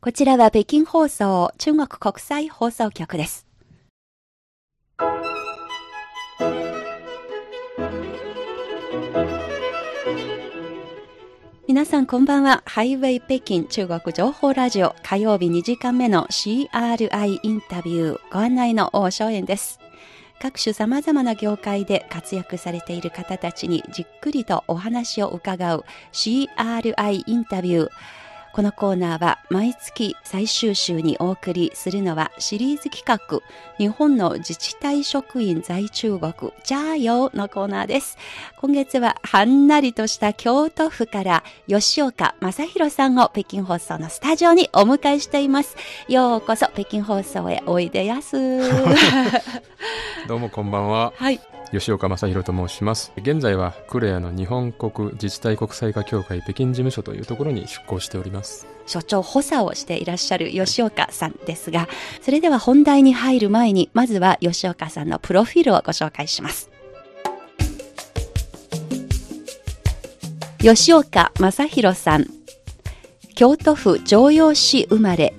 こちらは北京放送中国国際放送局です。皆さんこんばんは。ハイウェイ北京中国情報ラジオ火曜日2時間目の CRI インタビューご案内の大正円です。各種様々な業界で活躍されている方たちにじっくりとお話を伺う CRI インタビュー。このコーナーは毎月最終週にお送りするのはシリーズ企画日本の自治体職員在中国ジャーヨーのコーナーです。今月ははんなりとした京都府から吉岡正宏さんを北京放送のスタジオにお迎えしています。ようこそ北京放送へおいでやす。どうもこんばんは。はい。吉岡正弘と申します。現在はクレアの日本国自治体国際化協会北京事務所というところに出向しております。所長補佐をしていらっしゃる吉岡さんですが、それでは本題に入る前に、まずは吉岡さんのプロフィールをご紹介します。吉岡正弘さん、京都府城陽市生まれ、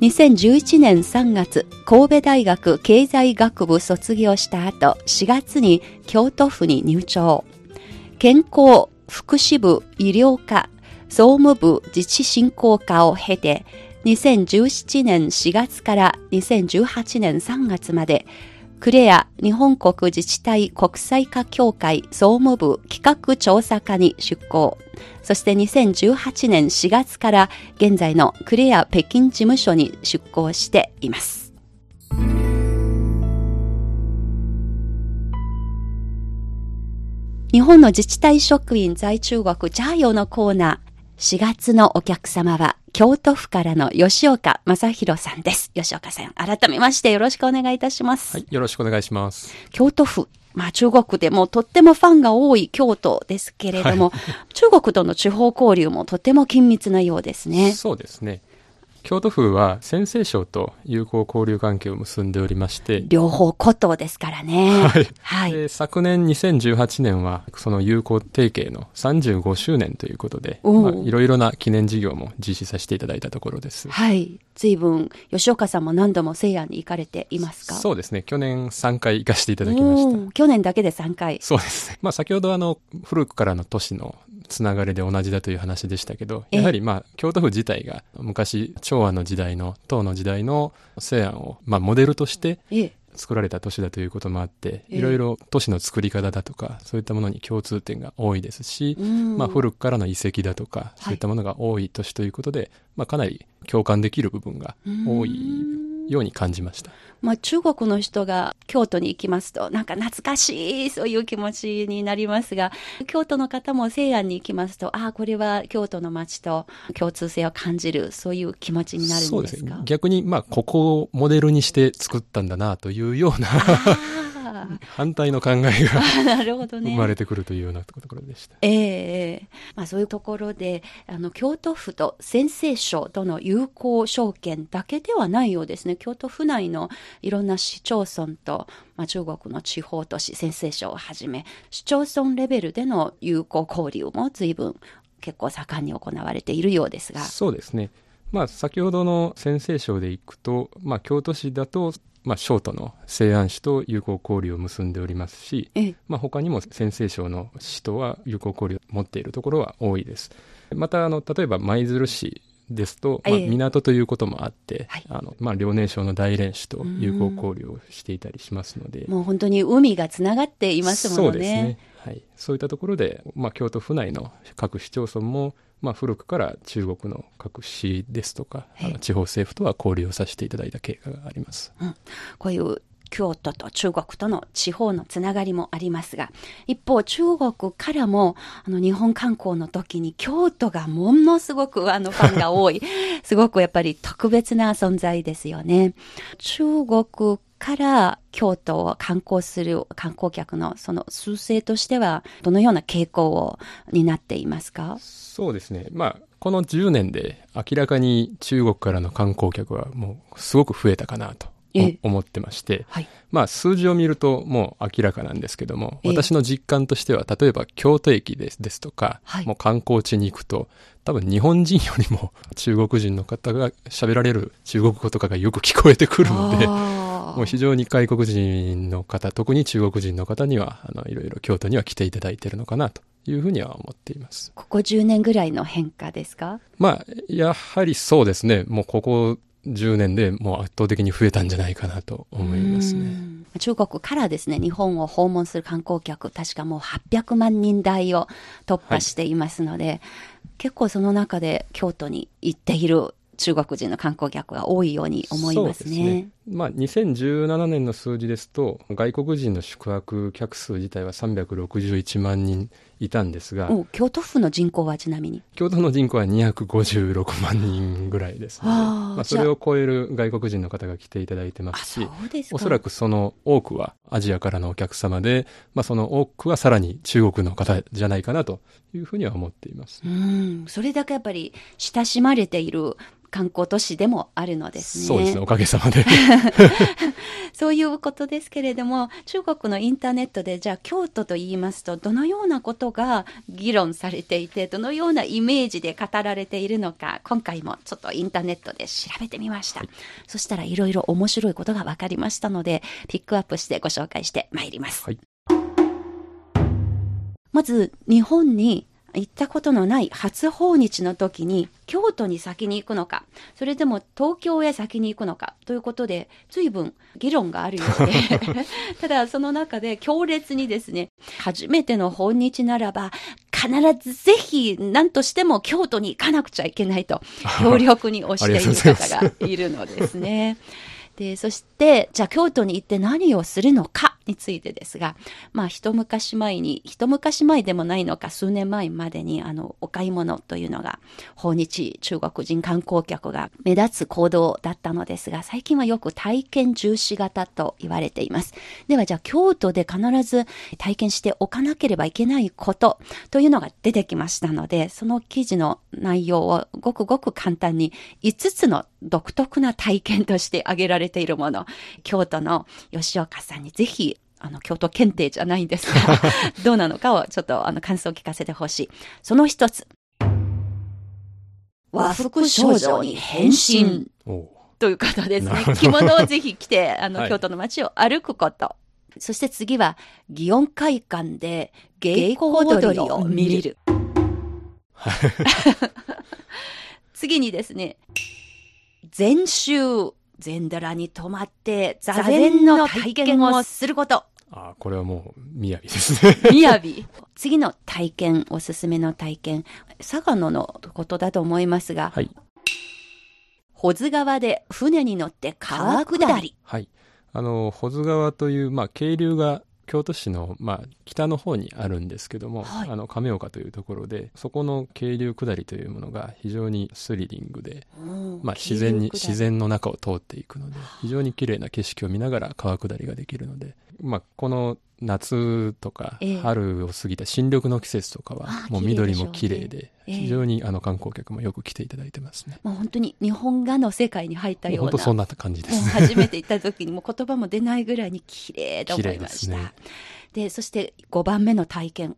2011年3月、神戸大学経済学部卒業した後、4月に京都府に入庁。健康、福祉部、医療科、総務部自治振興課を経て、2017年4月から2018年3月まで、クレア日本国自治体国際化協会総務部企画調査課に出向。そして2018年4月から現在のクレア北京事務所に出向しています。日本の自治体職員在中国ジャーヨのコーナー。4月のお客様は京都府からの吉岡正弘さんです。吉岡さん、改めましてよろしくお願いいたします。はい、よろしくお願いします。京都府、まあ中国でもとってもファンが多い京都ですけれども、はい、中国との地方交流もとても緊密なようですね。そうですね。京都府は先西省と友好交流関係を結んでおりまして。両方古都ですからね。はい。はい、昨年2018年はその友好提携の35周年ということで、まあ、いろいろな記念事業も実施させていただいたところです。はい。随分、吉岡さんも何度も西安に行かれていますか？そうですね。去年3回行かせていただきました。去年だけで3回。そうですね。まあ先ほどあの、古くからの都市のつながりで同じだという話でしたけど、やはりまあ、京都府自体が昔、昭和の時代の、唐の時代の西安を、まあ、モデルとして作られた都市だということもあって、いろいろ都市の作り方だとか、そういったものに共通点が多いですし、まあ、古くからの遺跡だとか、そういったものが多い都市ということで、まあ、かなり共感できる部分が多いように感じました。まあ、中国の人が京都に行きますと、なんか懐かしい、そういう気持ちになりますが、京都の方も西安に行きますと、ああ、これは京都の街と共通性を感じる、そういう気持ちになるんですか？そうですね。逆に、まあ、ここをモデルにして作ったんだな、というような反対の考えが なるほど、ね、生まれてくるというようなところでした。ええー、まあ、そういうところであの京都府と先西省との友好証券だけではないようですね京都府内のいろんな市町村と、まあ、中国の地方都市先西省をはじめ市町村レベルでの友好交流も随分結構盛んに行われているようですが。そうですね。まあ、先ほどの先西省でいくと、まあ、京都市だとまあ、省都の西安市と友好交流を結んでおりますし、まあ、他にも先西省の市とは友好交流を持っているところは多いです。またあの例えば舞鶴市ですと、まあ、港ということもあって、あのまあ、遼寧省の大連市と友好交流をしていたりしますので、もう本当に海がつながっていますもんね。そうですね。はい、そういったところで、まあ、京都府内の各市町村もまあ、古くから中国の各市ですとか、あの地方政府とは交流をさせていただいた経過があります。うん、こういう京都と中国との地方のつながりもありますが、一方中国からも、あの日本観光の時に京都がものすごくあのファンが多い、すごくやっぱり特別な存在ですよね。中国から京都を観光する観光客のその趨勢としては、どのような傾向を担っていますか？そうですね。まあ、この10年で明らかに中国からの観光客はもうすごく増えたかなと思ってまして、はい、まあ数字を見るともう明らかなんですけども、私の実感としては、例えば京都駅ですですとか、はい、もう観光地に行くと、多分日本人よりも中国人の方が喋られる中国語とかがよく聞こえてくるので、もう非常に外国人の方、特に中国人の方には、あの、いろいろ京都には来ていただいているのかなというふうには思っています。ここ10年ぐらいの変化ですか？まあ、やはりそうですね。もうここ10年でもう圧倒的に増えたんじゃないかなと思いますね。中国からですね、日本を訪問する観光客、確かもう800万人台を突破していますので、はい、結構その中で京都に行っている中国人の観光客が多いように思いますね。すねまあ、2017年の数字ですと、外国人の宿泊客数自体は361万人いたんですが、京都府の人口はちなみに？京都の人口は256万人ぐらいですので、まあ、それを超える外国人の方が来ていただいてますし、おそらくその多くはアジアからのお客様で、まあ、その多くはさらに中国の方じゃないかなというふうには思っています。うんそれだけやっぱり親しまれている観光都市でもあるのですね。そうですね、おかげさまで。そういうことですけれども、中国のインターネットで、じゃあ京都と言いますと、どのようなことが議論されていて、どのようなイメージで語られているのか、今回もちょっとインターネットで調べてみました。はい、そしたらいろいろ面白いことが分かりましたので、ピックアップしてご紹介してまいります。はい、まず、日本に行ったことのない初訪日の時に京都に先に行くのか、それでも東京へ先に行くのかということで、随分議論があるようで、ただその中で強烈にですね、初めての訪日ならば、必ずぜひ何としても京都に行かなくちゃいけないと、強力に推している方がいるのですね。で、そして、じゃあ京都に行って何をするのかについてですが、まあ一昔前に、一昔前でもないのか、数年前までに、あの、お買い物というのが、訪日中国人観光客が目立つ行動だったのですが、最近はよく体験重視型と言われています。ではじゃあ京都で必ず体験しておかなければいけないことというのが出てきましたので、その記事の内容をごくごく簡単に5つの独特な体験として挙げられているもの、京都の吉岡さんにぜひ、あの、京都検定じゃないんですが、どうなのかをちょっとあの感想を聞かせてほしい。その一つ。和服少女に変身。ということですね。着物をぜひ着て、あの、はい、京都の街を歩くこと。そして次は、祇園会館で芸妓踊りを見る。次にですね、禅宗、禅寺に泊まって座禅の体験をすること。ああ、これはもう、みやびですね。みやび。次の体験、おすすめの体験、佐賀野のことだと思いますが、はい。保津川で船に乗って川下り。はい。あの、保津川という、まあ、渓流が京都市の、まあ、北の方にあるんですけども、はい、あの亀岡というところでそこの渓流下りというものが非常にスリリングで、まあ、自然に自然の中を通っていくので非常に綺麗な景色を見ながら川下りができるので、まあ、この夏とか春を過ぎた新緑の季節とかはもう緑も綺麗で非常にあの観光客もよく来ていただいてますね。もう本当に日本画の世界に入ったような。本当そんな感じです、ね、初めて行った時にも言葉も出ないぐらいに綺麗と思いました。で、ね、そして5番目の体験。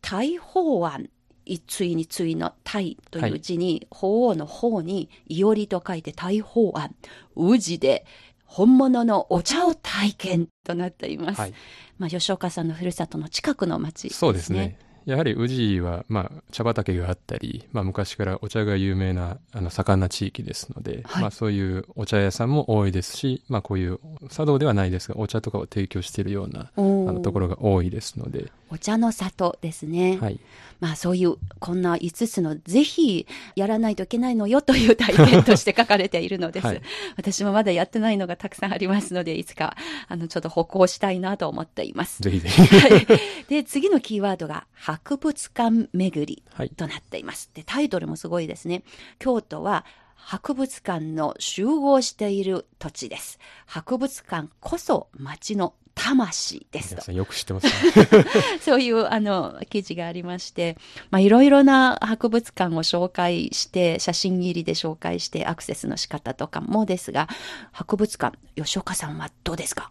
大法案。一対に対の大という字に、はい、法王の法に、いおりと書いて大法案。宇治で本物のお茶を体験となっています。はい、まあ、吉岡さんのふるさとの近くの町、ね、そうですね。やはり宇治は、まあ、茶畑があったり、まあ、昔からお茶が有名な、あの、盛んな地域ですので、はい、まあ、そういうお茶屋さんも多いですし、まあ、こういう、茶道ではないですが、お茶とかを提供しているような、あの、ところが多いですので。お茶の里ですね。はい。まあ、そういう、こんな5つの、ぜひ、やらないといけないのよという体験として書かれているのです。はい、私もまだやってないのがたくさんありますので、いつか、あの、ちょっと歩行したいなと思っています。ぜひぜひ。はい。で、次のキーワードが、博物館巡りとなっています。で、タイトルもすごいですね。京都は博物館の集合している土地です。博物館こそ町の魂ですと。よく知ってますね。そういうあの記事がありまして、まあいろいろな博物館を紹介して、写真入りで紹介してアクセスの仕方とかもですが、博物館、吉岡さんはどうですか？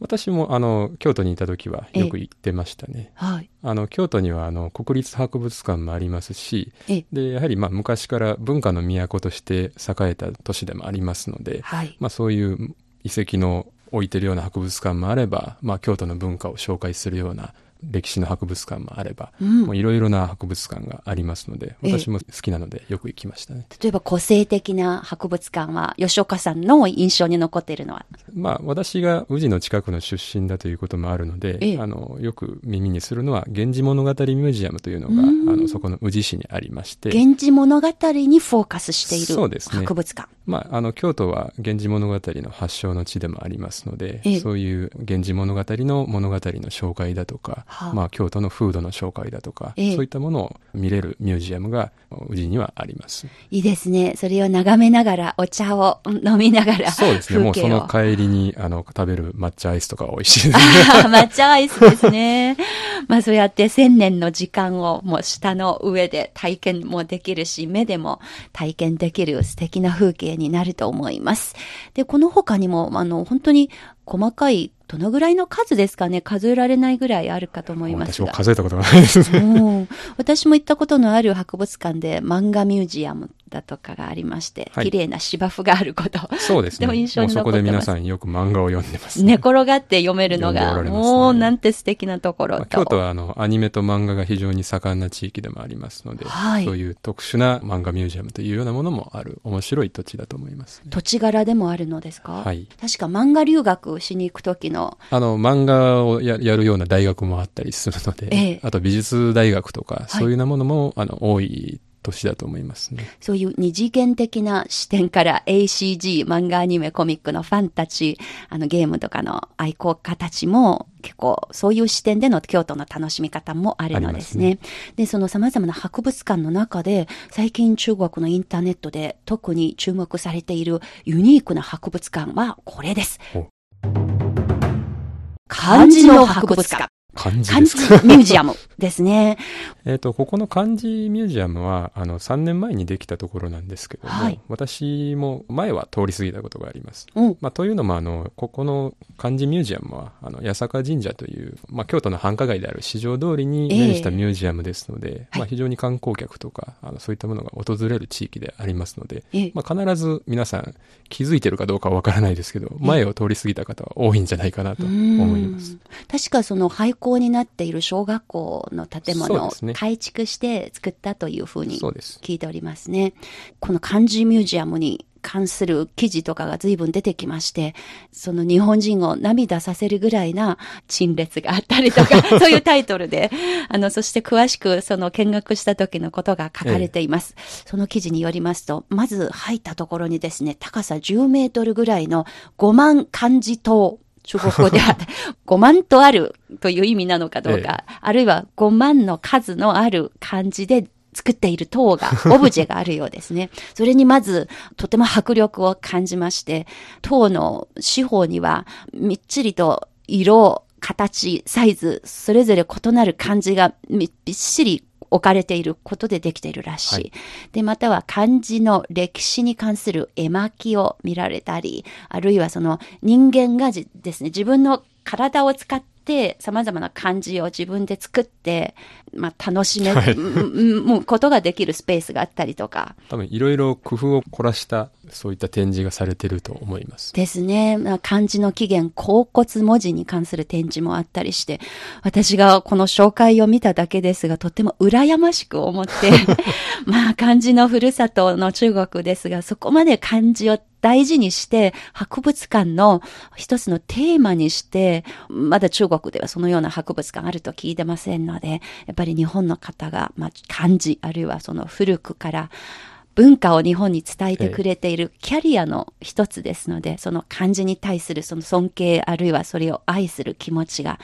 私もあの京都にいた時はよく行ってましたね。はい。あの京都にはあの国立博物館もありますし、えでやはりまあ昔から文化の都として栄えた都市でもありますので、はい。まあ、そういう遺跡の置いてるような博物館もあれば、まあ、京都の文化を紹介するような歴史の博物館もあれば、いろいろな博物館がありますので、ええ。私も好きなのでよく行きましたね。例えば個性的な博物館は、吉岡さんの印象に残っているのは？まあ、私が宇治の近くの出身だということもあるので、ええ。あの、よく耳にするのは、源氏物語ミュージアムというのが、うん。あの、そこの宇治市にありまして、源氏物語にフォーカスしている博物館。まあ、あの、京都は源氏物語の発祥の地でもありますので、ええ。そういう源氏物語の物語の紹介だとか、はあまあ、京都の風土の紹介だとか、ええそういったものを見れるミュージアムが宇治にはあります。いいですね。それを眺めながら、お茶を飲みながら、そうですね。もうその帰りに、あの、食べる抹茶アイスとかは美味しいです。あー抹茶アイスですね。まあそうやって千年の時間をもう下の上で体験もできるし、目でも体験できる素敵な風景になると思います。で、この他にも、あの、本当に細かい、どのぐらいの数ですかね、数えられないぐらいあるかと思いますが。私も数えたことがないですね。うん私も行ったことのある博物館で漫画ミュージアムだとかがありまして、はい綺麗な芝生があること。そうですね。でも印象に残ってますこで皆さんよく漫画を読んでます、寝転がって読めるのが、ねもうなんて素敵なところと。まあ京都はあのアニメと漫画が非常に盛んな地域でもありますので、はいそういう特殊な漫画ミュージアムというようなものもある面白い土地だと思います、ね。土地柄でもあるのですか？はい。確か漫画留学しに行く時の、あの、漫画をややるような大学もあったりするので、ええあと美術大学とか、はいそういうようなものも、あの、多い都市だと思いますね。そういう二次元的な視点から ACG、漫画アニメコミックのファンたち、あのゲームとかの愛好家たちも結構そういう視点での京都の楽しみ方もあるのですね。で、その様々な博物館の中で最近中国のインターネットで特に注目されているユニークな博物館はこれですお。漢字の博物館。漢字漢字ミュージアムですね。えっと、ここの漢字ミュージアムは、あの、3年前にできたところなんですけども、はい私も前は通り過ぎたことがあります。うん。まあ、というのも、あの、ここの漢字ミュージアムは、あの、八坂神社という、まあ、京都の繁華街である四条通りに面したミュージアムですので、はいまあ、非常に観光客とか、あの、そういったものが訪れる地域でありますので、ええまあ、必ず皆さん気づいてるかどうかはわからないですけど、前を通り過ぎた方は多いんじゃないかなと思います。うん確かその廃校になっている小学校の建物を改築して作ったというふうに。聞いておりますね。この漢字ミュージアムに関する記事とかが随分出てきまして、その日本人を涙させるぐらいな陳列があったりとか、そういうタイトルで、あの、そして詳しくその見学した時のことが書かれています。その記事によりますと、まず入ったところにですね、高さ10メートルぐらいの5万漢字塔、中国語では5万とあるという意味なのかどうか、あるいは5万の数のある漢字で作っている塔が、オブジェがあるようですね。それにまず、とても迫力を感じまして、塔の四方には、みっちりと色、形、サイズ、それぞれ異なる漢字がみびっしり置かれていることでできているらしい。はいで、または漢字の歴史に関する絵巻を見られたり、あるいはその人間がじですね、自分の体を使って様々な漢字を自分で作って、まあ、楽しめはいる、うんうんことができるスペースがあったりとか。多分いろいろ工夫を凝らした、そういった展示がされてると思います。ですね。まあ漢字の起源、甲骨文字に関する展示もあったりして、私がこの紹介を見ただけですが、とっても羨ましく思って、まあ漢字のふるさとの中国ですが、そこまで漢字を大事にして、博物館の一つのテーマにして、まだ中国ではそのような博物館あると聞いてませんので、やっぱり日本の方が、まあ漢字、あるいはその古くから、文化を日本に伝えてくれているキャリアの一つですので、その漢字に対するその尊敬、あるいはそれを愛する気持ちが、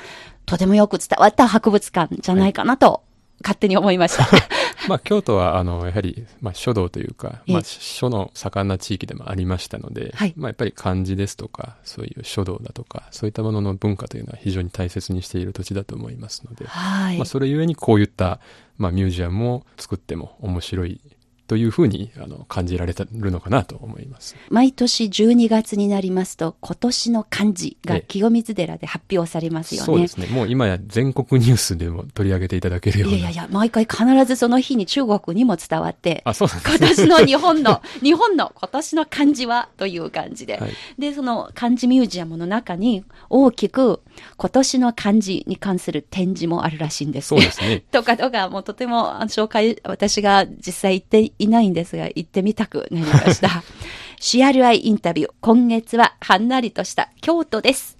とてもよく伝わった博物館じゃないかなと、勝手に思いました。まあ、京都は、あの、やはり、まあ、書道というか、ええまあ、書の盛んな地域でもありましたので、はいまあ、やっぱり漢字ですとか、そういう書道だとか、そういったものの文化というのは非常に大切にしている土地だと思いますので、はいまあ、。それゆえにこういった、まあ、ミュージアムを作っても面白いというふうにあの感じられてるのかなと思います。毎年12月になりますと、今年の漢字がええ清水寺で発表されますよね。そうですね。もう今や全国ニュースでも取り上げていただけるような。いやいやいや、毎回必ずその日に中国にも伝わって、あ、そうなんです今ね。年の日本の、日本の今年の漢字はという感じで。はいで、その漢字ミュージアムの中に大きく今年の漢字に関する展示もあるらしいんですそうですね。とかとか、もうとても紹介、私が実際行っていないんですが、行ってみたくなりました。CRI インタビュー、今月ははんなりとした京都です。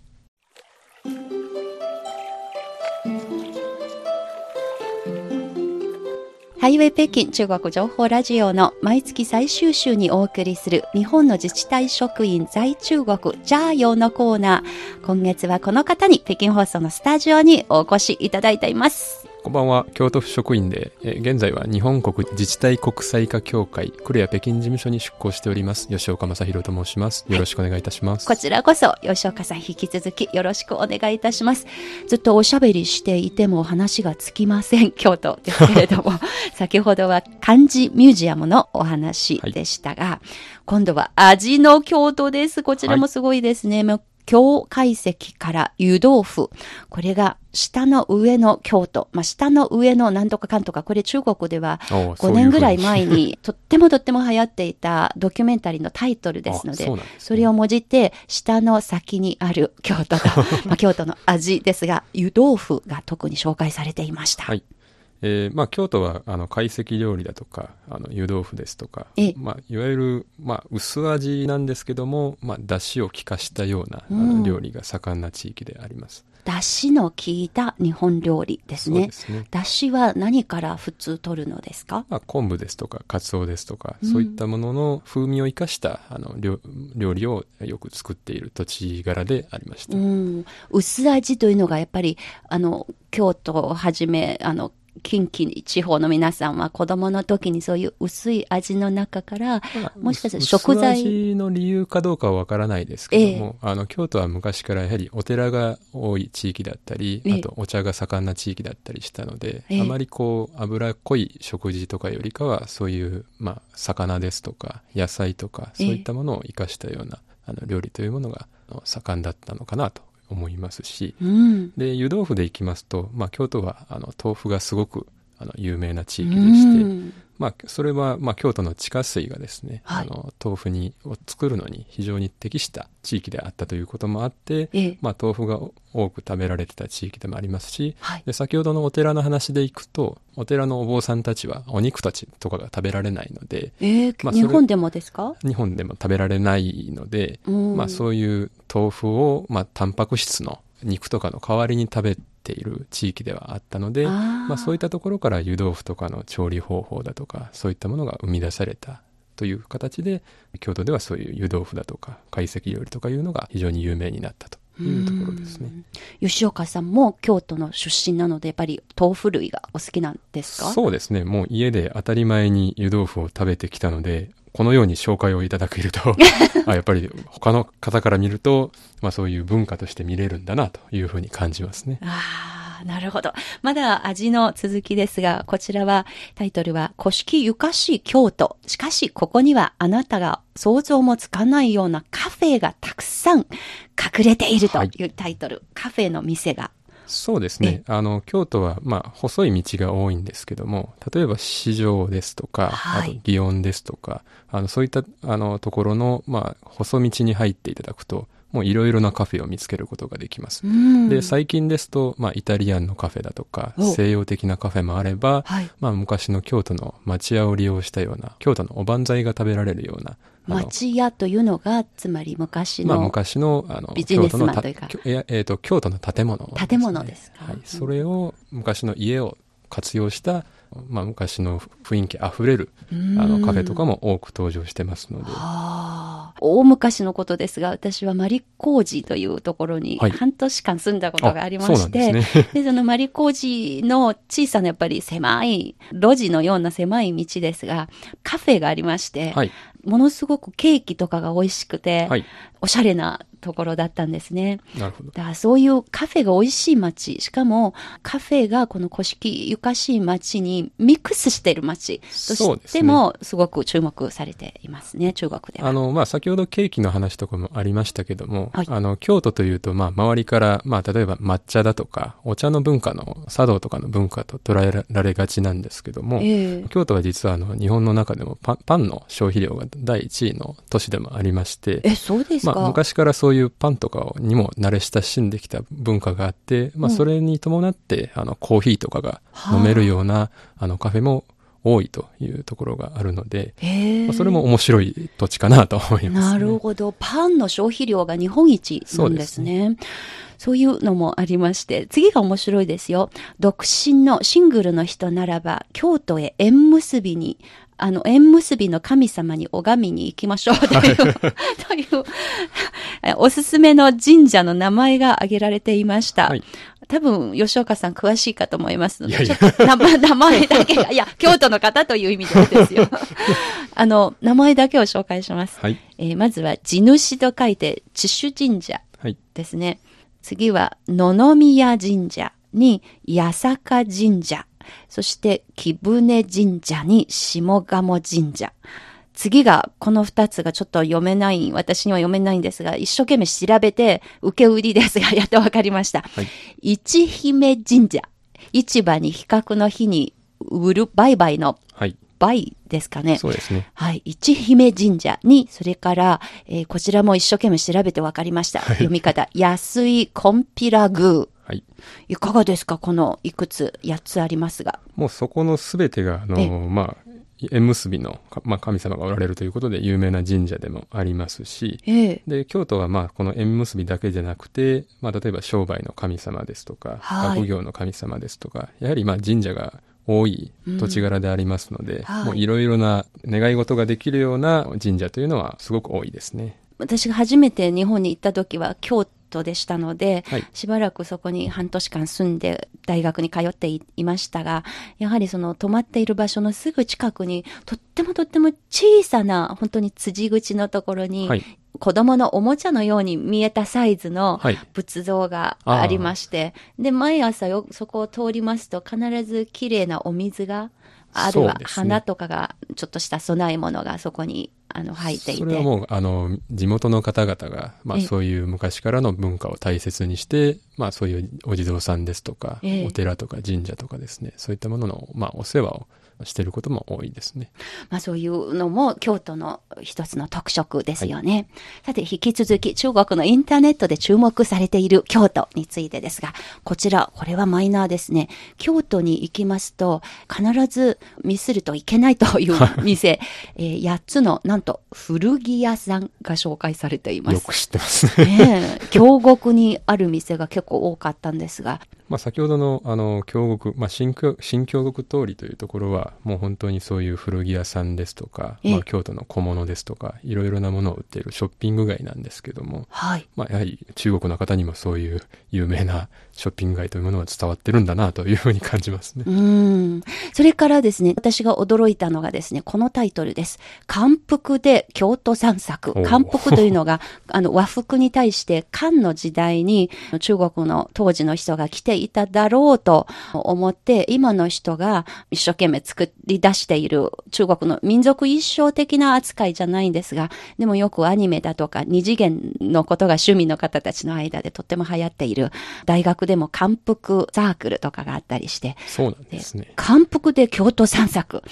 ハイウェイ北京中国情報ラジオの毎月最終週にお送りする日本の自治体職員在中国ジャーヨーのコーナー。今月はこの方に北京放送のスタジオにお越しいただいています。こんばんは、京都府職員で、えー現在は日本国自治体国際化協会、クレア北京事務所に出向しております、吉岡正宏と申します。よろしくお願いいたします。こちらこそ、吉岡さん引き続きよろしくお願いいたします。ずっとおしゃべりしていても話がつきません、京都ですけれども、先ほどは漢字ミュージアムのお話でしたが、今度は味の京都です。こちらもすごいですね。もう京懐石から湯豆腐。これが下の上の京都。まあ、下の上のなんとかかんとか、これ中国では5おうそういう年ぐらい前に とってもとっても流行っていたドキュメンタリーのタイトルですのであそですね、それをもじって下の先にある京都が、まあ、京都の味ですが、湯豆腐が特に紹介されていました。はい。えーまあ、京都は、あの、懐石料理だとか、あの、湯豆腐ですとかええ、まあ、いわゆる、まあ、薄味なんですけども、まあ、出汁を効かしたような、あうんの、料理が盛んな地域であります。だしの効いた日本料理ですね。すね。だしは何から普通取るのですか？まあ、昆布ですとか、鰹ですとか、そういったものの風味を生かした、あの、料料理をよく作っている土地柄でありました。うん、薄味というのがやっぱり、あの、京都をはじめ、あの、近畿地方の皆さんは子供の時にそういう薄い味の中から、まあもしかしたら薄食材。薄味の理由かどうかはわからないですけども、あの、京都は昔からやはりお寺が多い地域だったり、ええ。あとお茶が盛んな地域だったりしたので、ええ。あまりこう、脂っこい食事とかよりかは、そういう、まあ、魚ですとか、野菜とか、そういったものを生かしたような、あの、料理というものが盛んだったのかなと思いますし、うん。で、湯豆腐でいきますと、まあ、京都は、あの、豆腐がすごく、あの、有名な地域でして、うんまあ、それは、まあ、京都の地下水がですね、はい。あの、豆腐に、を作るのに非常に適した地域であったということもあって、ええ。まあ、豆腐が多く食べられてた地域でもありますし、はい。で、先ほどのお寺の話でいくと、お寺のお坊さんたちはお肉たちとかが食べられないので、えーまあ日本でもですか？日本でも食べられないので、うん。まあ、そういう豆腐を、まあ、タンパク質の肉とかの代わりに食べている地域ではあったので、まあ、そういったところから湯豆腐とかの調理方法だとかそういったものが生み出されたという形で京都ではそういう湯豆腐だとか懐石料理とかいうのが非常に有名になったというところですね。吉岡さんも京都の出身なので、やっぱり豆腐類がお好きなんですか？そうですね。もう家で当たり前に湯豆腐を食べてきたのでこのように紹介をいただけると あやっぱり他の方から見ると、まあ、そういう文化として見れるんだなというふうに感じますね。ああ、なるほど。まだ味の続きですが、こちらは、タイトルは、古式ゆかしい京都。しかし、ここにはあなたが想像もつかないようなカフェがたくさん隠れているというタイトル。カフェの店が。そうですね。あの、京都は、まあ、細い道が多いんですけども、例えば市場ですとか、はいあと祇園ですとか、あの、そういった、あの、ところの、まあ、細道に入っていただくと、もういろいろなカフェを見つけることができます。うんで、最近ですと、まあ、イタリアンのカフェだとかお、西洋的なカフェもあれば、はい。まあ、昔の京都の町屋を利用したような、京都のおばんざいが食べられるような、町屋というのが、つまり昔の、まあ、昔の、あの、ビジネスマンというか。えっ、と、京都の建物ね、建物ですか。はい。それを、昔の家を活用した、まあ、昔の雰囲気あふれる、あの、カフェとかも多く登場してますので、大昔のことですが、私はマリコージというところにはい。半年間住んだことがありまして、そうなんですね。で、そのマリコージの小さなやっぱり狭い、路地のような狭い道ですが、カフェがありまして、はい。ものすごくケーキとかが美味しくて、はい。おしゃれなところだったんですね。なるほど。だからそういうカフェが美味しい街、しかもカフェがこの古式ゆかしい街にミックスしている街としてもすごく注目されていますね、中国では。あの、まあ、先ほどケーキの話とかもありましたけども、はい、あの、京都というと、まあ、周りから、まあ、例えば抹茶だとか、お茶の文化の、茶道とかの文化と捉えられがちなんですけども、えー、京都は実はあの、日本の中でもパンパンの消費量が第1位の都市でもありまして、え、そうですか、まあ、昔からそういうパンとかにも慣れ親しんできた文化があって、まあ、それに伴って、あの、コーヒーとかが飲めるような、あの、カフェも多いというところがあるので、まあ、それも面白い土地かなと思います、ね、なるほど。パンの消費量が日本一なんですね。そういうのもありまして、次が面白いですよ。独身のシングルの人ならば、京都へ縁結びにあの、縁結びの神様に拝みに行きましょうという、はい、という、おすすめの神社の名前が挙げられていました。はい、多分、吉岡さん詳しいかと思いますので、ちょっと 名前だけが、いや、京都の方という意味でですよ。あの、名前だけを紹介します。はい、えー、まずは、地主と書いて、地主神社ですね。はい、次は、野々宮神社に、八坂神社。そして木舟神社に下鴨神社。次が、この二つがちょっと読めない、私には読めないんですが、一生懸命調べて、受け売りですが、やっとわかりました。はい、市姫神社。市場に比較の日に売る売買の、はい。売ですかね。そうですね。はい。市姫神社に、それから、えー、こちらも一生懸命調べてわかりました。はい、読み方。安いコンピラグー。はい。いかがですか？このいくつ、8つありますが。もうそこのすべてが、あの、まあ、縁結びの、まあ、神様がおられるということで有名な神社でもありますし、ええ、で京都はまあこの縁結びだけじゃなくて、まあ、例えば商売の神様ですとか、はい、学業の神様ですとかやはりまあ神社が多い土地柄でありますので、うんはい、もういろいろな願い事ができるような神社というのはすごく多いですね。私が初めて日本に行った時は京都でしたので、はい、しばらくそこに半年間住んで大学に通っていましたが、やはりその泊まっている場所のすぐ近くに、とってもとっても小さな、本当に辻口のところに、はい。子供のおもちゃのように見えたサイズの仏像がありまして、はい、で、毎朝よ、そこを通りますと必ず綺麗なお水が、あるいは花とかが、ちょっとした供え物がそこにあの、入っていて。それはもう、あの、地元の方々が、まあそういう昔からの文化を大切にして、まあそういうお地蔵さんですとか、お寺とか神社とかですね、そういったものの、まあお世話をしてることも多いですね。まあそういうのも京都の一つの特色ですよね。はい、さて引き続き中国のインターネットで注目されている京都についてですが、こちら、これはマイナーですね。京都に行きますと必ずミスるといけないという店、えー、8つのなんと古着屋さんが紹介されています。よく知ってますね。ね京極にある店が結構多かったんですが、まあ、先ほどの、あの、京極、まあ、新京、新京極通りというところは、もう本当にそういう古着屋さんですとか、まあ、京都の小物ですとか、いろいろなものを売っているショッピング街なんですけども、はい。まあ、やはり中国の方にもそういう有名なショッピング街というものは伝わってるんだなというふうに感じますね。うん。それからですね、私が驚いたのがですね、このタイトルです。漢服で京都散策。漢服というのが、あの、和服に対して漢の時代に中国の当時の人が着ていただろうと思って、今の人が一生懸命作り出している中国の民族一生的な扱いじゃないんですが、でもよくアニメだとか二次元のことが趣味の方たちの間でとっても流行っている大学でも漢服サークルとかがあったりして。そうなんですね。漢服で京都散策。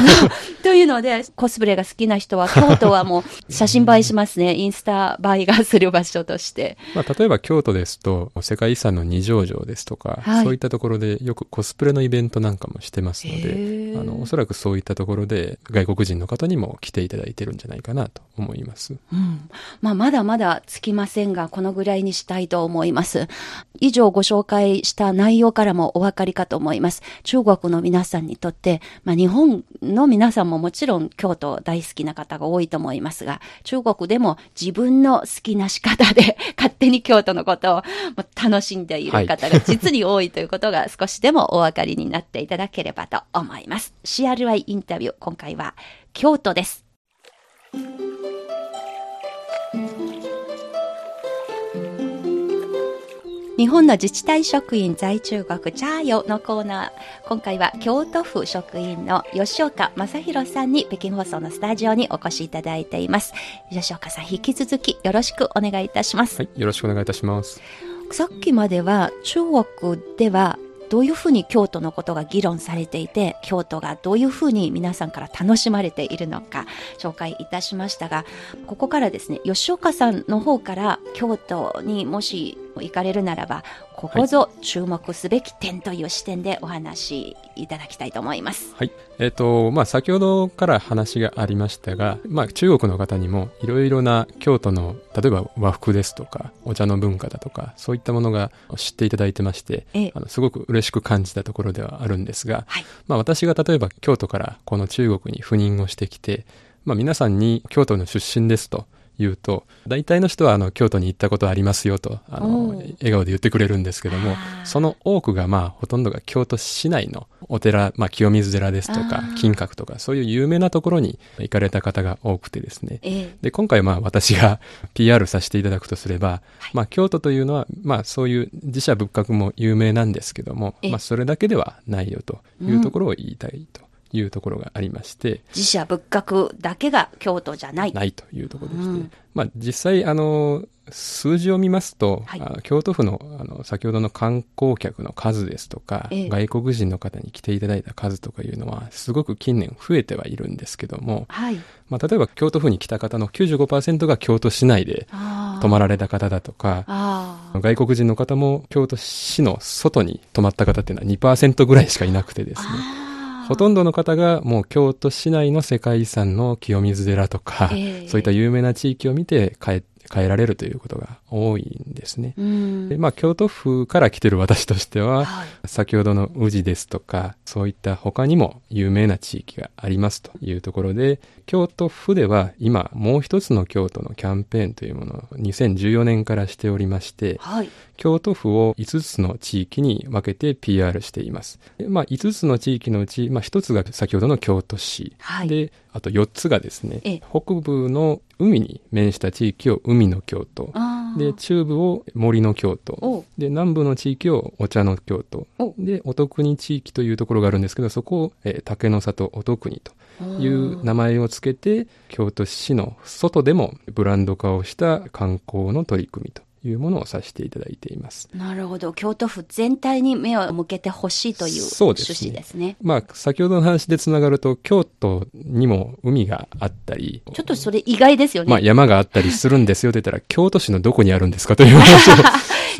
というので、コスプレが好きな人は、京都はもう写真映えしますね。インスタ映えがする場所として。まあ、例えば京都ですと、世界遺産の二条城ですとか、はい、そういったところでよくコスプレのイベントなんかもしてますので、あの、おそらくそういったところで外国人の方にも来ていただいてるんじゃないかなと思います。うん。まあ、まだまだつきませんが、このぐらいにしたいと思います。以上ご紹介した内容からもお分かりかと思います。中国の皆さんにとって、まあ、日本の皆さんももちろん京都大好きな方が多いと思いますが、中国でも自分の好きな仕方で勝手に京都のことを楽しんでいる方が実に多いということが少しでもお分かりになっていただければと思います。CRI インタビュー、今回は京都です。日本の自治体職員在中国チャーヨのコーナー。今回は京都府職員の吉岡正弘さんに北京放送のスタジオにお越しいただいています。吉岡さん、引き続きよろしくお願いいたします。はい、よろしくお願いいたします。さっきまでは中国ではどういうふうに京都のことが議論されていて、京都がどういうふうに皆さんから楽しまれているのか紹介いたしましたが、ここからですね、吉岡さんの方から京都にもし行かれるならば、ここぞ注目すべき点という視点でお話しいただきたいと思います。はい。えっ、と、まあ、先ほどから話がありましたが、まあ、中国の方にもいろいろな京都の、例えば和服ですとか、お茶の文化だとか、そういったものが知っていただいてまして、ええあのすごく嬉しく感じたところではあるんですが、はい。まあ、私が例えば京都からこの中国に赴任をしてきて、まあ、皆さんに京都の出身ですと言うと、大体の人はあの京都に行ったことありますよと、あおのう。笑顔で言ってくれるんですけどもその多くがまあほとんどが京都市内のお寺、まあ、清水寺ですとか金閣とかそういう有名なところに行かれた方が多くてですね、ええ。で、今回まあ私が PR させていただくとすれば、まあ京都というのは、まあそういう自社仏閣も有名なんですけども、え。まあそれだけではないよというところを言いたいというところがありまして、自社仏閣だけが京都じゃない。ないというところでして、うんまあ実際あの、数字を見ますと、はい京都府のあの先ほどの観光客の数ですとか、ええ外国人の方に来ていただいた数とかいうのはすごく近年増えてはいるんですけども、はい。まあ例えば京都府に来た方の95%が京都市内で泊まられた方だとか、外国人の方も京都市の外に泊まった方っていうのは2%ぐらいしかいなくてですね。ほとんどの方がもう京都市内の世界遺産の清水寺とか、ええそういった有名な地域を見て帰帰られるということが多いんですね。うんでまあ、京都府から来てる私としては、はい先ほどの宇治ですとか、そういった他にも有名な地域がありますというところで、京都府では今もう一つの京都のキャンペーンというものを2014年からしておりまして、はい。京都府を5つの地域に分けて PR しています。でまあ、5つの地域のうち、まあ、1つが先ほどの京都市。はいで、あと4つがですねええ、北部の海に面した地域を海の京都。で、中部を森の京都お。で、南部の地域をお茶の京都お。で、お徳国地域というところがあるんですけど、そこを、えー竹の里お徳国という名前をつけて、京都市の外でもブランド化をした観光の取り組みというものをさせていただいています。なるほど。京都府全体に目を向けてほしいという趣ですね旨ですね。まあ、先ほどの話でつながると、京都にも海があったり、ちょっとそれ意外ですよね。まあ、山があったりするんですよって言ったら、京都市のどこにあるんですかという話を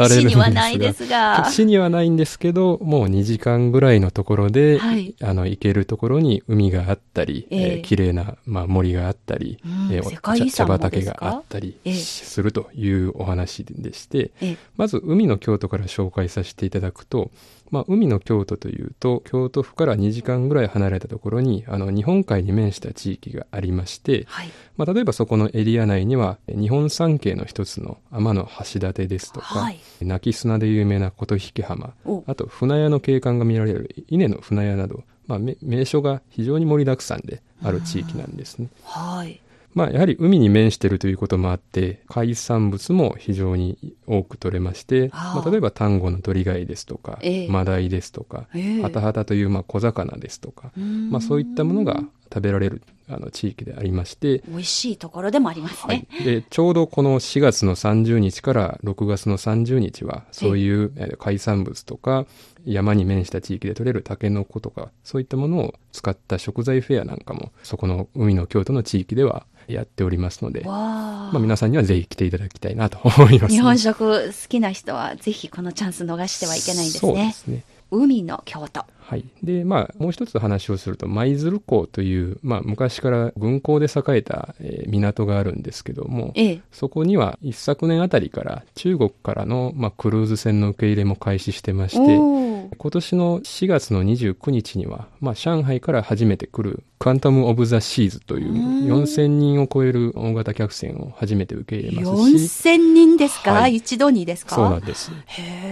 されるんですが。市にはないですが。市にはないんですけど、もう2時間ぐらいのところで、はい。あの、行けるところに海があったり、ええ。えー綺麗な、まあ、森があったり、うん。えー茶畑があったりええ。するというお話でして、ええ。まず海の京都から紹介させていただくと、まあ、海の京都というと、京都府から2時間ぐらい離れたところに、あの、日本海に面した地域がありまして、はい。まあ、例えばそこのエリア内には、日本三景の一つの天の橋立ですとか、はい泣き砂で有名な琴引浜お、あと船屋の景観が見られる稲の船屋など、まあ、め名所が非常に盛りだくさんである地域なんですね。はい。まあ、やはり海に面しているということもあって、海産物も非常に多く取れまして、まあ、例えば丹後の鳥貝ですとか、ええ。マダイですとか、ええ。ハタハタというまあ小魚ですとか、うん。まあ、そういったものが食べられるあの地域でありまして、美味しいところでもありますはい。ね。、でちょうどこの4月の30日から6月の30日はそういうえー海産物とか山に面した地域で採れるタケノコとかそういったものを使った食材フェアなんかもそこの海の京都の地域ではやっておりますので。まあ、皆さんにはぜひ来ていただきたいなと 思います、日本食好きな人はぜひこのチャンス逃してはいけないですそうでね。すね海の京都。はい。で、まあ、もう一つ話をすると、舞鶴港という、まあ、昔から軍港で栄えた、えー港があるんですけども、ええ。そこには一昨年あたりから中国からの、まあ、クルーズ船の受け入れも開始してまして、今年の4月の29日には、まあ、上海から初めて来るクアンタム・オブ・ザ・シーズという4000人を超える大型客船を初めて受け入れますし。4000人ですか、はい、一度にですか？そうなんです。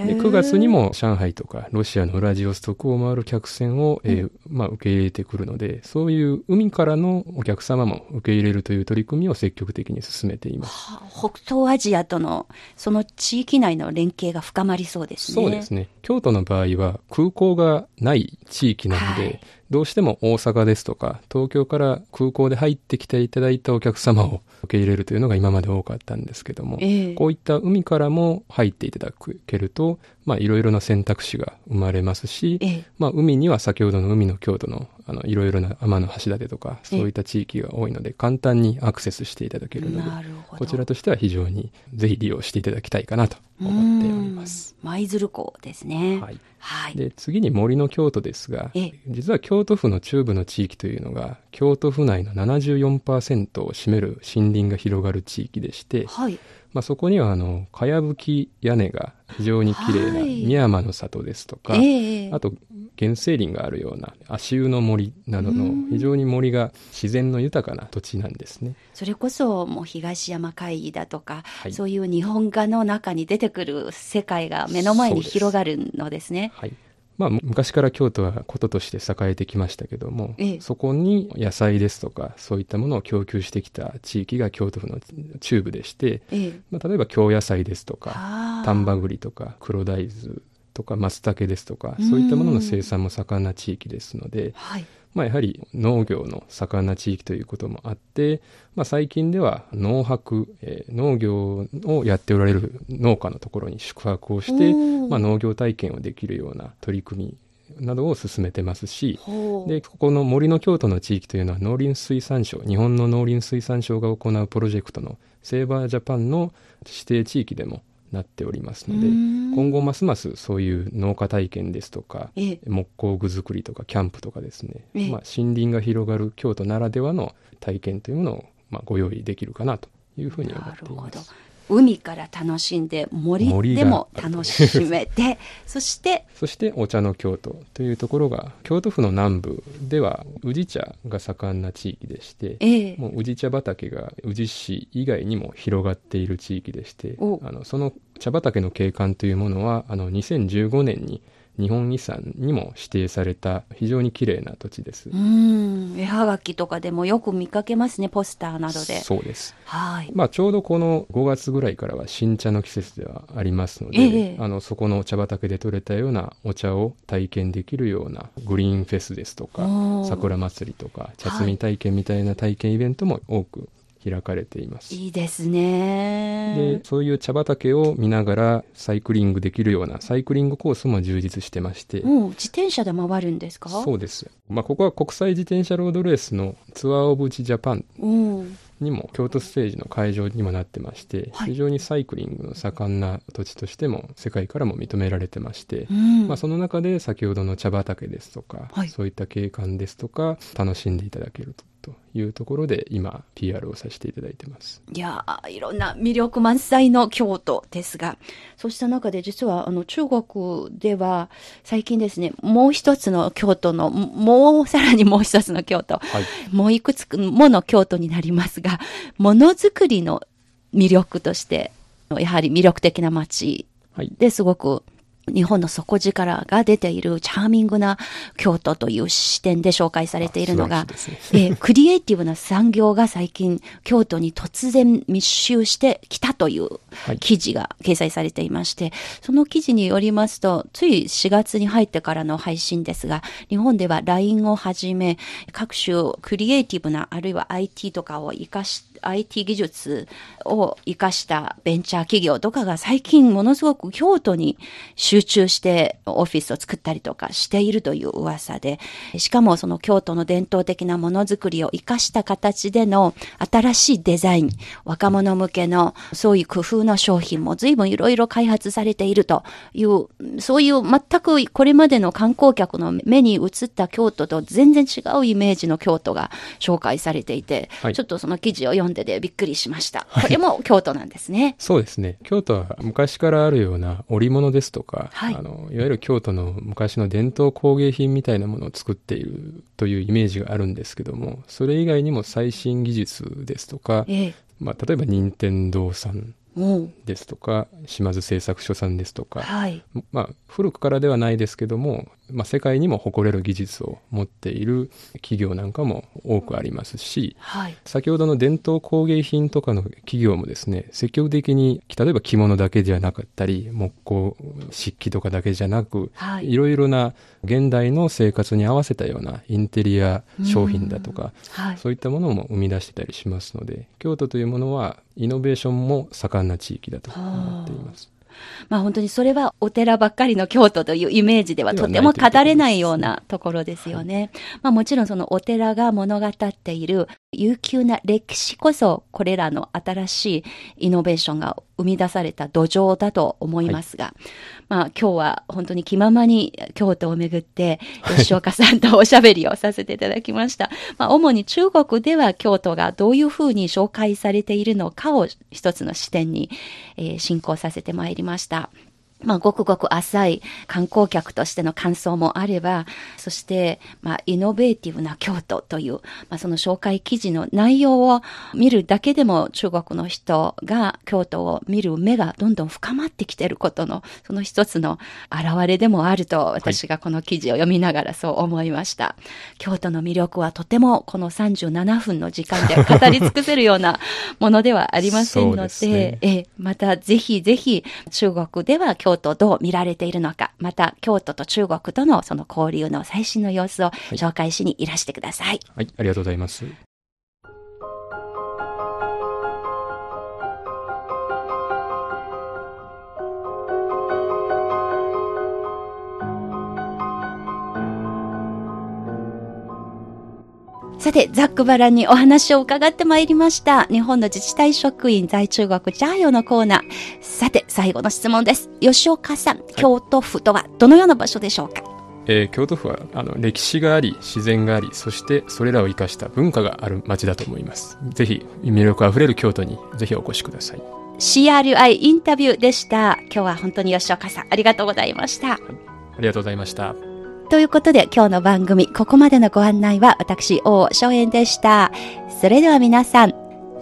で9月にも上海とかロシアのウラジオストクを回る客船を、えー、まあ、受け入れてくるので、そういう海からのお客様も受け入れるという取り組みを積極的に進めています。はあ、北東アジアとのその地域内の連携が深まりそうですね。そうですね。京都の場合は空港がない地域なので、はいどうしても大阪ですとか、東京から空港で入ってきていただいたお客様を受け入れるというのが今まで多かったんですけども、えー、こういった海からも入っていただけると、まあいろいろな選択肢が生まれますし、えー、まあ海には先ほどの海の京都のあのいろいろな天の橋立とか、そういった地域が多いので、簡単にアクセスしていただけるので、こちらとしては非常にぜひ利用していただきたいかなと思っております。舞鶴港ですね。はい。はい、で次に森の京都ですが実は京都府の中部の地域というのが京都府内の74%を占める森林が広がる地域でして、はい、まあ、そこにはあのかやぶき屋根が非常に綺麗な宮山の里ですとか、はい、あと原生林があるような足湯の森などの非常に森が自然の豊かな土地なんですね。それこそもう東山会議だとか、はい、そういう日本画の中に出てくる世界が目の前に広がるのですね。はい。まあ、昔から京都はこととして栄えてきましたけども、ええ、そこに野菜ですとかそういったものを供給してきた地域が京都府の中部でして、え、まあ、例えば京野菜ですとか丹波栗とか黒大豆とか松茸ですとかそういったものの生産も盛んな地域ですので、はい、まあ、やはり農業の盛んな地域ということもあって、まあ、最近では農泊、えー、農業をやっておられる農家のところに宿泊をして、まあ、農業体験をできるような取り組みなどを進めてますし、で、ここの森の京都の地域というのは農林水産省、日本の農林水産省が行うプロジェクトのセーバージャパンの指定地域でもなっておりますので今後ますますそういう農家体験ですとか木工具作りとかキャンプとかですね、まあ、森林が広がる京都ならではの体験というものをまあご用意できるかなというふうに思っています。海から楽しんで森でも楽しめてそしてそしてお茶の京都というところが京都府の南部では宇治茶が盛んな地域でして、えもう宇治茶畑が宇治市以外にも広がっている地域でしてあのその茶畑の景観というものはあの2015年に日本遺産にも指定された非常に綺麗な土地です。うん、絵はがきとかでもよく見かけますね、ポスターなどで。そうです。はい。まあちょうどこの5月ぐらいからは新茶の季節ではありますので、ええ、あのそこの茶畑で採れたようなお茶を体験できるようなグリーンフェスですとか、桜祭りとか茶摘み体験みたいな体験イベントも多く開かれています。いいですね。で、そういう茶畑を見ながらサイクリングできるようなサイクリングコースも充実してまして。もう自転車で回るんですか？そうです。まあ、ここは国際自転車ロードレースのツアーオブジャパン。にも京都ステージの会場にもなってまして、はい、非常にサイクリングの盛んな土地としても世界からも認められてまして、うん、まあ、その中で先ほどの茶畑ですとか、はい、そういった景観ですとか楽しんでいただけるとというところで今 PR をさせていただいてます。いやいろんな魅力満載の京都ですが、そうした中で実はあの中国では最近ですね、もう一つの京都の、もうさらにもう一つの京都、はい、もういくつもの京都になりますが、ものづくりの魅力として、やはり魅力的な街ですごく、はい日本の底力が出ているチャーミングな京都という視点で紹介されているのが、ね、えクリエイティブな産業が最近京都に突然密集してきたという記事が掲載されていまして、はい、その記事によりますと、つい4月に入ってからの配信ですが、日本では LINE をはじめ、各種クリエイティブな、あるいは IT とかを活かし IT 技術を活かしたベンチャー企業とかが最近ものすごく京都に集中してオフィスを作ったりとかしているという噂で、しかもその京都の伝統的なものづくりを活かした形での新しいデザイン、若者向けのそういう工夫の商品も随分いろいろ開発されているという、そういう全くこれまでの観光客の目に映った京都と全然違うイメージの京都が紹介されていて、はい、ちょっとその記事を読読んででびっくりしました。これも京都なんですね。そうですね。京都は昔からあるような織物ですとか、はいあの、いわゆる京都の昔の伝統工芸品みたいなものを作っているというイメージがあるんですけども、それ以外にも最新技術ですとか、ええ。まあ、例えば任天堂さん。ですとか、島津製作所さんですとか、はい。まあ、古くからではないですけども、まあ、世界にも誇れる技術を持っている企業なんかも多くありますし、はい。先ほどの伝統工芸品とかの企業もですね、積極的に、例えば着物だけじゃなかったり、木工、漆器とかだけじゃなく、はいいろいろな現代の生活に合わせたようなインテリア商品だとか、はい。そういったものも生み出してたりしますので、京都というものはイノベーションも盛んな地域だと思っています。まあ本当にそれはお寺ばっかりの京都というイメージではとても語れないようなところですよね。まあもちろんそのお寺が物語っている悠久な歴史こそこれらの新しいイノベーションが生み出された土壌だと思いますが、まあ今日は本当に気ままに京都をめぐって吉岡さんとおしゃべりをさせていただきました。まあ主に中国では京都がどういうふうに紹介されているのかを一つの視点に、えー進行させてまいりました。まあ、ごくごく浅い観光客としての感想もあれば、そして、まあ、イノベーティブな京都という、まあ、その紹介記事の内容を見るだけでも中国の人が京都を見る目がどんどん深まってきていることの、その一つの表れでもあると、私がこの記事を読みながらそう思いました。京都の魅力はとてもこの37分の時間で語り尽くせるようなものではありませんので、ですねええ、またぜひぜひ中国では京都どう見られているのか、また京都と中国とのその交流の最新の様子を紹介しにいらしてください。はい、ありがとうございます。さて、ざっくばらんにお話を伺ってまいりました。日本の自治体職員在中国ジャーヨのコーナー。さて、最後の質問です。吉岡さん、京都府とはどのような場所でしょうか？えー京都府はあの歴史があり、自然があり、そしてそれらを生かした文化がある街だと思います。ぜひ、魅力あふれる京都にぜひお越しください。CRI インタビューでした。今日は本当に吉岡さん、ありがとうございました。ありがとうございました。ということで今日の番組、ここまでのご案内は私、大正円でした。それでは皆さん、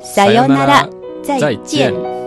さようなら。再见。